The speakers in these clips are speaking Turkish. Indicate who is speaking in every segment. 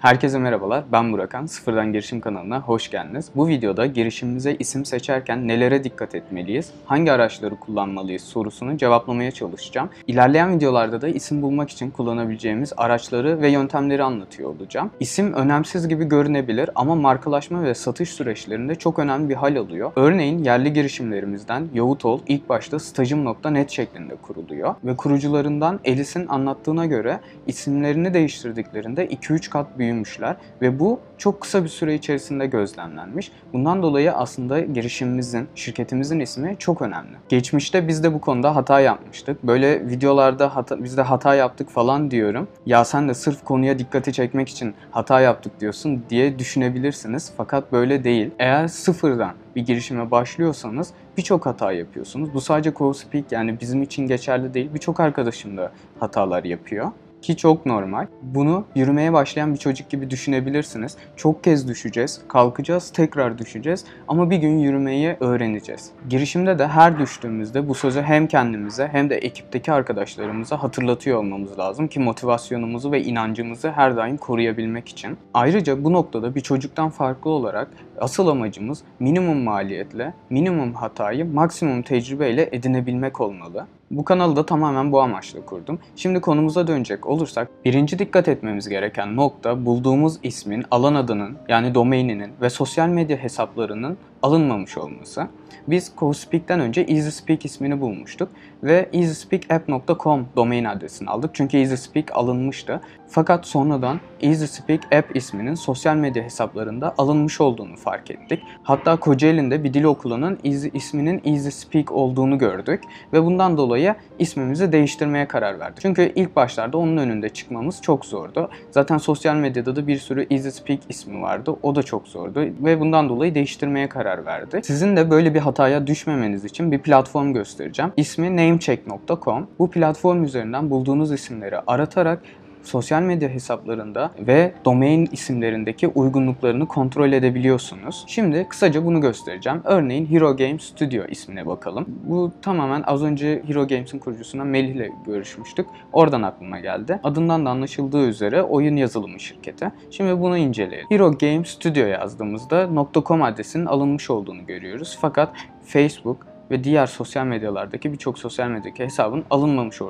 Speaker 1: Herkese merhabalar, ben Burakan. Sıfırdan Girişim kanalına hoş geldiniz. Bu videoda girişimimize isim seçerken nelere dikkat etmeliyiz, hangi araçları kullanmalıyız sorusunu cevaplamaya çalışacağım. İlerleyen videolarda da isim bulmak için kullanabileceğimiz araçları ve yöntemleri anlatıyor olacağım. İsim önemsiz gibi görünebilir ama markalaşma ve satış süreçlerinde çok önemli bir hal alıyor. Örneğin yerli girişimlerimizden Yahutol ilk başta stajım.net şeklinde kuruluyor ve kurucularından Elis'in anlattığına göre isimlerini değiştirdiklerinde 2-3 kat büyük büyümüşler ve bu çok kısa bir süre içerisinde gözlemlenmiş. Bundan dolayı aslında girişimimizin, şirketimizin ismi çok önemli. Geçmişte biz de bu konuda hata yapmıştık. Böyle videolarda hata, biz de hata yaptık falan diyorum. Ya sen de sırf konuya dikkati çekmek için hata yaptık diyorsun diye düşünebilirsiniz. Fakat böyle değil. Eğer sıfırdan bir girişime başlıyorsanız birçok hata yapıyorsunuz. Bu sadece CoSpeak yani bizim için geçerli değil. Birçok arkadaşım da hatalar yapıyor ki çok normal. Bunu yürümeye başlayan bir çocuk gibi düşünebilirsiniz. Çok kez düşeceğiz, kalkacağız, tekrar düşeceğiz ama bir gün yürümeyi öğreneceğiz. Girişimde de her düştüğümüzde bu sözü hem kendimize hem de ekipteki arkadaşlarımıza hatırlatıyor olmamız lazım ki motivasyonumuzu ve inancımızı her daim koruyabilmek için. Ayrıca bu noktada bir çocuktan farklı olarak asıl amacımız minimum maliyetle, minimum hatayı maksimum tecrübeyle edinebilmek olmalı. Bu kanalı da tamamen bu amaçla kurdum. Şimdi konumuza dönecek olursak birinci dikkat etmemiz gereken nokta bulduğumuz ismin, alan adının yani domaininin ve sosyal medya hesaplarının alınmamış olması. Biz CoSpeak'ten önce EasySpeak ismini bulmuştuk ve easyspeakapp.com domain adresini aldık. Çünkü EasySpeak alınmıştı. Fakat sonradan EasySpeak App isminin sosyal medya hesaplarında alınmış olduğunu fark ettik. Hatta Kocaeli'nde bir dil okulunun isminin EasySpeak olduğunu gördük ve bundan dolayı ismimizi değiştirmeye karar verdik. Çünkü ilk başlarda onun önünde çıkmamız çok zordu. Zaten sosyal medyada da bir sürü EasySpeak ismi vardı. O da çok zordu ve bundan dolayı değiştirmeye karar verdik. Sizin de böyle bir hataya düşmemeniz için bir platform göstereceğim. İsmi namecheck.com. Bu platform üzerinden bulduğunuz isimleri aratarak sosyal medya hesaplarında ve domain isimlerindeki uygunluklarını kontrol edebiliyorsunuz. Şimdi kısaca bunu göstereceğim. Örneğin Hero Games Studio ismine bakalım. Bu tamamen az önce Hero Games'in kurucusuna Melih ile görüşmüştük. Oradan aklıma geldi. Adından da anlaşıldığı üzere oyun yazılımı şirketi. Şimdi bunu inceleyelim. Hero Games Studio yazdığımızda .com adresinin alınmış olduğunu görüyoruz. Fakat Facebook, ve diğer sosyal medyalardaki birçok sosyal medyadaki hesabın alınmamış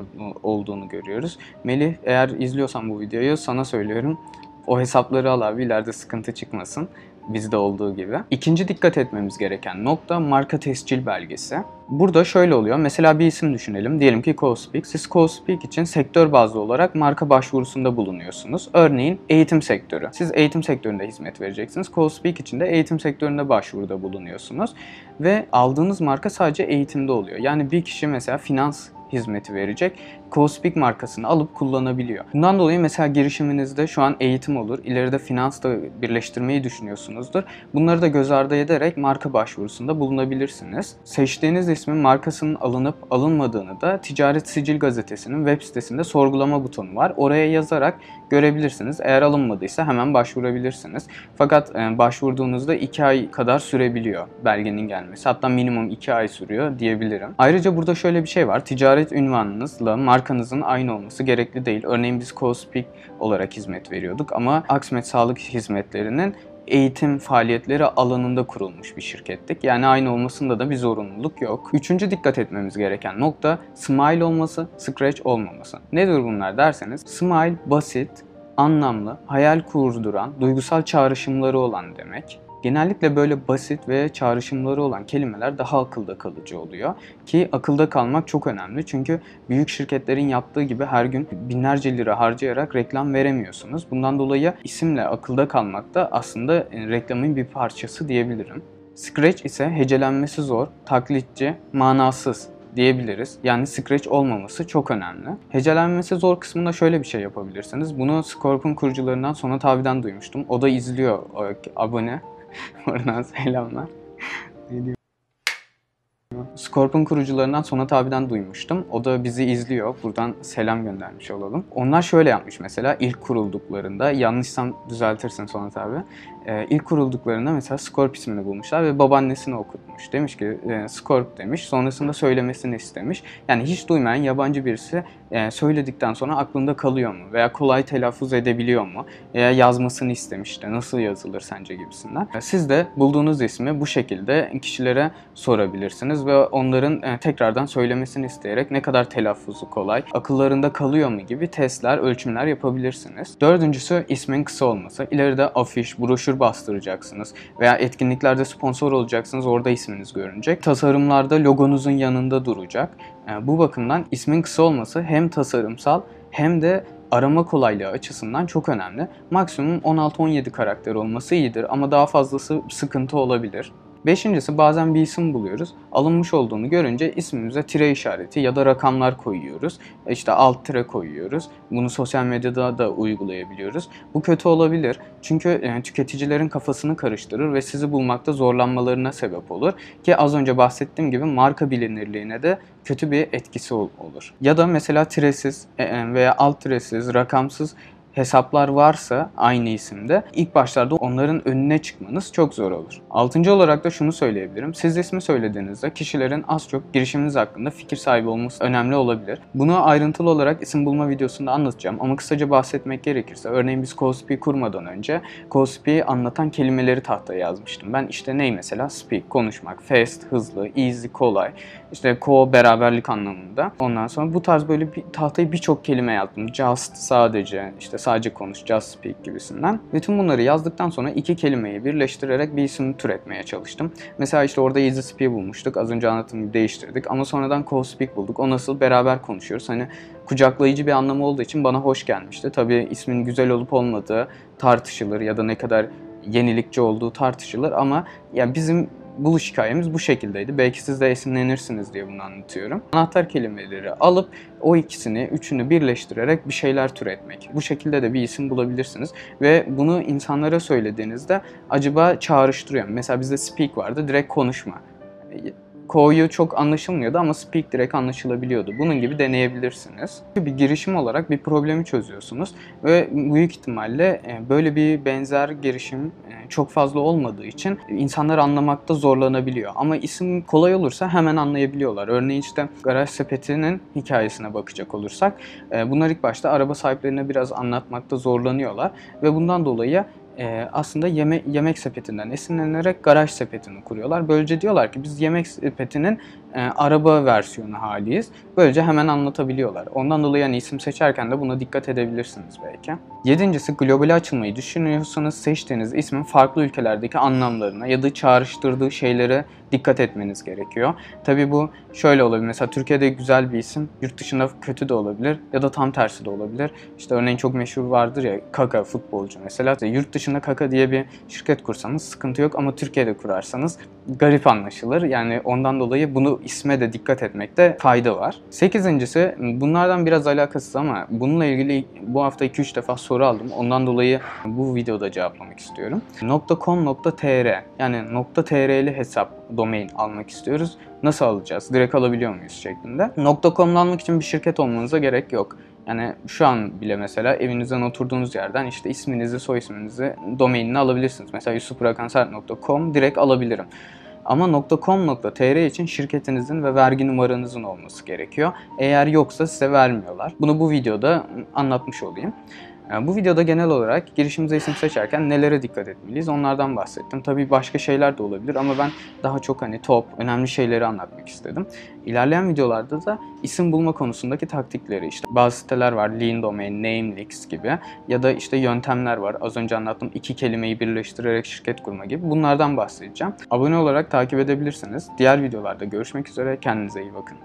Speaker 1: olduğunu görüyoruz. Melih eğer izliyorsan bu videoyu sana söylüyorum. O hesapları al abi ileride sıkıntı çıkmasın bizde olduğu gibi. İkinci dikkat etmemiz gereken nokta marka tescil belgesi. Burada şöyle oluyor. Mesela bir isim düşünelim. Diyelim ki CoSpeak. Siz CoSpeak için sektör bazlı olarak marka başvurusunda bulunuyorsunuz. Örneğin eğitim sektörü. Siz eğitim sektöründe hizmet vereceksiniz. CoSpeak için de eğitim sektöründe başvuruda bulunuyorsunuz. Ve aldığınız marka sadece eğitimde oluyor. Yani bir kişi mesela finans hizmeti verecek. CoSpeak markasını alıp kullanabiliyor. Bundan dolayı mesela girişiminizde şu an eğitim olur. İleride finans da birleştirmeyi düşünüyorsunuzdur. Bunları da göz ardı ederek marka başvurusunda bulunabilirsiniz. Seçtiğiniz ismin markasının alınıp alınmadığını da Ticaret Sicil Gazetesi'nin web sitesinde sorgulama butonu var. Oraya yazarak görebilirsiniz. Eğer alınmadıysa hemen başvurabilirsiniz. Fakat e, başvurduğunuzda 2 ay kadar sürebiliyor belgenin gelmesi. Hatta minimum 2 ay sürüyor diyebilirim. Ayrıca burada şöyle bir şey var. Ticaret ünvanınızla markanızın aynı olması gerekli değil. Örneğin biz CoSpeak olarak hizmet veriyorduk ama Aksmet Sağlık Hizmetleri'nin eğitim faaliyetleri alanında kurulmuş bir şirkettik. Yani aynı olmasında da bir zorunluluk yok. Üçüncü dikkat etmemiz gereken nokta Smile olması, Scratch olmaması. Nedir bunlar derseniz Smile basit, anlamlı, hayal kurduran, duygusal çağrışımları olan demek. Genellikle böyle basit ve çağrışımları olan kelimeler daha akılda kalıcı oluyor. Ki akılda kalmak çok önemli çünkü büyük şirketlerin yaptığı gibi her gün binlerce lira harcayarak reklam veremiyorsunuz. Bundan dolayı isimle akılda kalmak da aslında e, reklamın bir parçası diyebilirim. Scratch ise hecelenmesi zor, taklitçi, manasız diyebiliriz. Yani scratch olmaması çok önemli. Hecelenmesi zor kısmında şöyle bir şey yapabilirsiniz. Bunu Scorp'un kurucularından Sonat abiden duymuştum. O da izliyor abone. Oradan selamlar. Scorp'un kurucularından Sonat abiden duymuştum. O da bizi izliyor. Buradan selam göndermiş olalım. Onlar şöyle yapmış mesela ilk kurulduklarında. Yanlışsam düzeltirsin Sonat abi. E, ilk kurulduklarında mesela Scorp ismini bulmuşlar ve babaannesini okutmuş. Demiş ki e, Scorp demiş. Sonrasında söylemesini istemiş. Yani hiç duymayan yabancı birisi e, söyledikten sonra aklında kalıyor mu? Veya kolay telaffuz edebiliyor mu? Veya yazmasını istemiş de nasıl yazılır sence gibisinden. E, Siz de bulduğunuz ismi bu şekilde kişilere sorabilirsiniz ve onların e, tekrardan söylemesini isteyerek ne kadar telaffuzu kolay, akıllarında kalıyor mu gibi testler, ölçümler yapabilirsiniz. Dördüncüsü ismin kısa olması. İleride afiş, broşür bastıracaksınız veya etkinliklerde sponsor olacaksınız orada isminiz görünecek. Tasarımlarda logonuzun yanında duracak. E, Bu bakımdan ismin kısa olması hem tasarımsal hem de arama kolaylığı açısından çok önemli. Maksimum 16-17 karakter olması iyidir ama daha fazlası sıkıntı olabilir. Beşincisi bazen bir isim buluyoruz. Alınmış olduğunu görünce ismimize tire işareti ya da rakamlar koyuyoruz. E İşte alt tire koyuyoruz. Bunu sosyal medyada da uygulayabiliyoruz. Bu kötü olabilir. Çünkü e, tüketicilerin kafasını karıştırır ve sizi bulmakta zorlanmalarına sebep olur. Ki az önce bahsettiğim gibi marka bilinirliğine de kötü bir etkisi ol- olur. Ya da mesela tiresiz e, veya alt tiresiz, rakamsız hesaplar varsa aynı isimde ilk başlarda onların önüne çıkmanız çok zor olur. Altıncı olarak da şunu söyleyebilirim. Siz ismi söylediğinizde kişilerin az çok girişiminiz hakkında fikir sahibi olması önemli olabilir. Bunu ayrıntılı olarak isim bulma videosunda anlatacağım ama kısaca bahsetmek gerekirse örneğin biz Cospi kurmadan önce Cospi'yi anlatan kelimeleri tahtaya yazmıştım. Ben işte ney mesela? Speak, konuşmak, fast, hızlı, easy, kolay, işte co beraberlik anlamında. Ondan sonra bu tarz böyle bir tahtaya birçok kelime yazdım. Just, sadece, işte sadece konuş, just speak gibisinden. Bütün bunları yazdıktan sonra iki kelimeyi birleştirerek bir isim türetmeye çalıştım. Mesela işte orada easy speak bulmuştuk. Az önce anlattığım değiştirdik. Ama sonradan co-speak bulduk. O nasıl beraber konuşuyoruz. Hani kucaklayıcı bir anlamı olduğu için bana hoş gelmişti. Tabii ismin güzel olup olmadığı tartışılır ya da ne kadar yenilikçi olduğu tartışılır ama ya bizim buluş hikayemiz bu şekildeydi. Belki siz de esinlenirsiniz diye bunu anlatıyorum. Anahtar kelimeleri alıp o ikisini, üçünü birleştirerek bir şeyler türetmek. Bu şekilde de bir isim bulabilirsiniz. Ve bunu insanlara söylediğinizde acaba çağrıştırıyor. Mesela bizde speak vardı, direkt konuşma. Ko'yu çok anlaşılmıyordu ama speak direkt anlaşılabiliyordu. Bunun gibi deneyebilirsiniz. Bir girişim olarak bir problemi çözüyorsunuz ve büyük ihtimalle e, böyle bir benzer girişim e, çok fazla olmadığı için insanlar anlamakta zorlanabiliyor. Ama isim kolay olursa hemen anlayabiliyorlar. Örneğin işte garaj sepetinin hikayesine bakacak olursak e, bunlar ilk başta araba sahiplerine biraz anlatmakta zorlanıyorlar ve bundan dolayı e, aslında yeme yemek sepetinden esinlenerek garaj sepetini kuruyorlar. Böylece diyorlar ki biz yemek sepetinin e, araba versiyonu haliyiz. Böylece hemen anlatabiliyorlar. Ondan dolayı yani isim seçerken de buna dikkat edebilirsiniz belki. Yedincisi globale açılmayı düşünüyorsanız seçtiğiniz ismin farklı ülkelerdeki anlamlarına ya da çağrıştırdığı şeylere dikkat etmeniz gerekiyor. Tabi bu şöyle olabilir. Mesela Türkiye'de güzel bir isim, yurt dışında kötü de olabilir ya da tam tersi de olabilir. İşte örneğin çok meşhur vardır ya Kaka futbolcu mesela. Yurt dışında Kaka diye bir şirket kursanız sıkıntı yok ama Türkiye'de kurarsanız garip anlaşılır. Yani ondan dolayı bunu isme de dikkat etmekte fayda var. Sekizincisi bunlardan biraz alakasız ama bununla ilgili bu hafta 2-3 defa soru aldım. Ondan dolayı bu videoda cevaplamak istiyorum. .com.tr yani .tr'li hesap domain almak istiyoruz. Nasıl alacağız? Direkt alabiliyor muyuz şeklinde. .com'la almak için bir şirket olmanıza gerek yok. Yani şu an bile mesela evinizden oturduğunuz yerden işte isminizi, soy isminizi, domainini alabilirsiniz. Mesela yusufburakansert.com direkt alabilirim. Ama .com.tr için şirketinizin ve vergi numaranızın olması gerekiyor. Eğer yoksa size vermiyorlar. Bunu bu videoda anlatmış olayım. Bu videoda genel olarak girişimize isim seçerken nelere dikkat etmeliyiz onlardan bahsettim. Tabii başka şeyler de olabilir ama ben daha çok hani top, önemli şeyleri anlatmak istedim. İlerleyen videolarda da isim bulma konusundaki taktikleri işte bazı siteler var Lean Domain, Namelix gibi ya da işte yöntemler var. Az önce anlattım iki kelimeyi birleştirerek şirket kurma gibi bunlardan bahsedeceğim. Abone olarak takip edebilirsiniz. Diğer videolarda görüşmek üzere kendinize iyi bakın.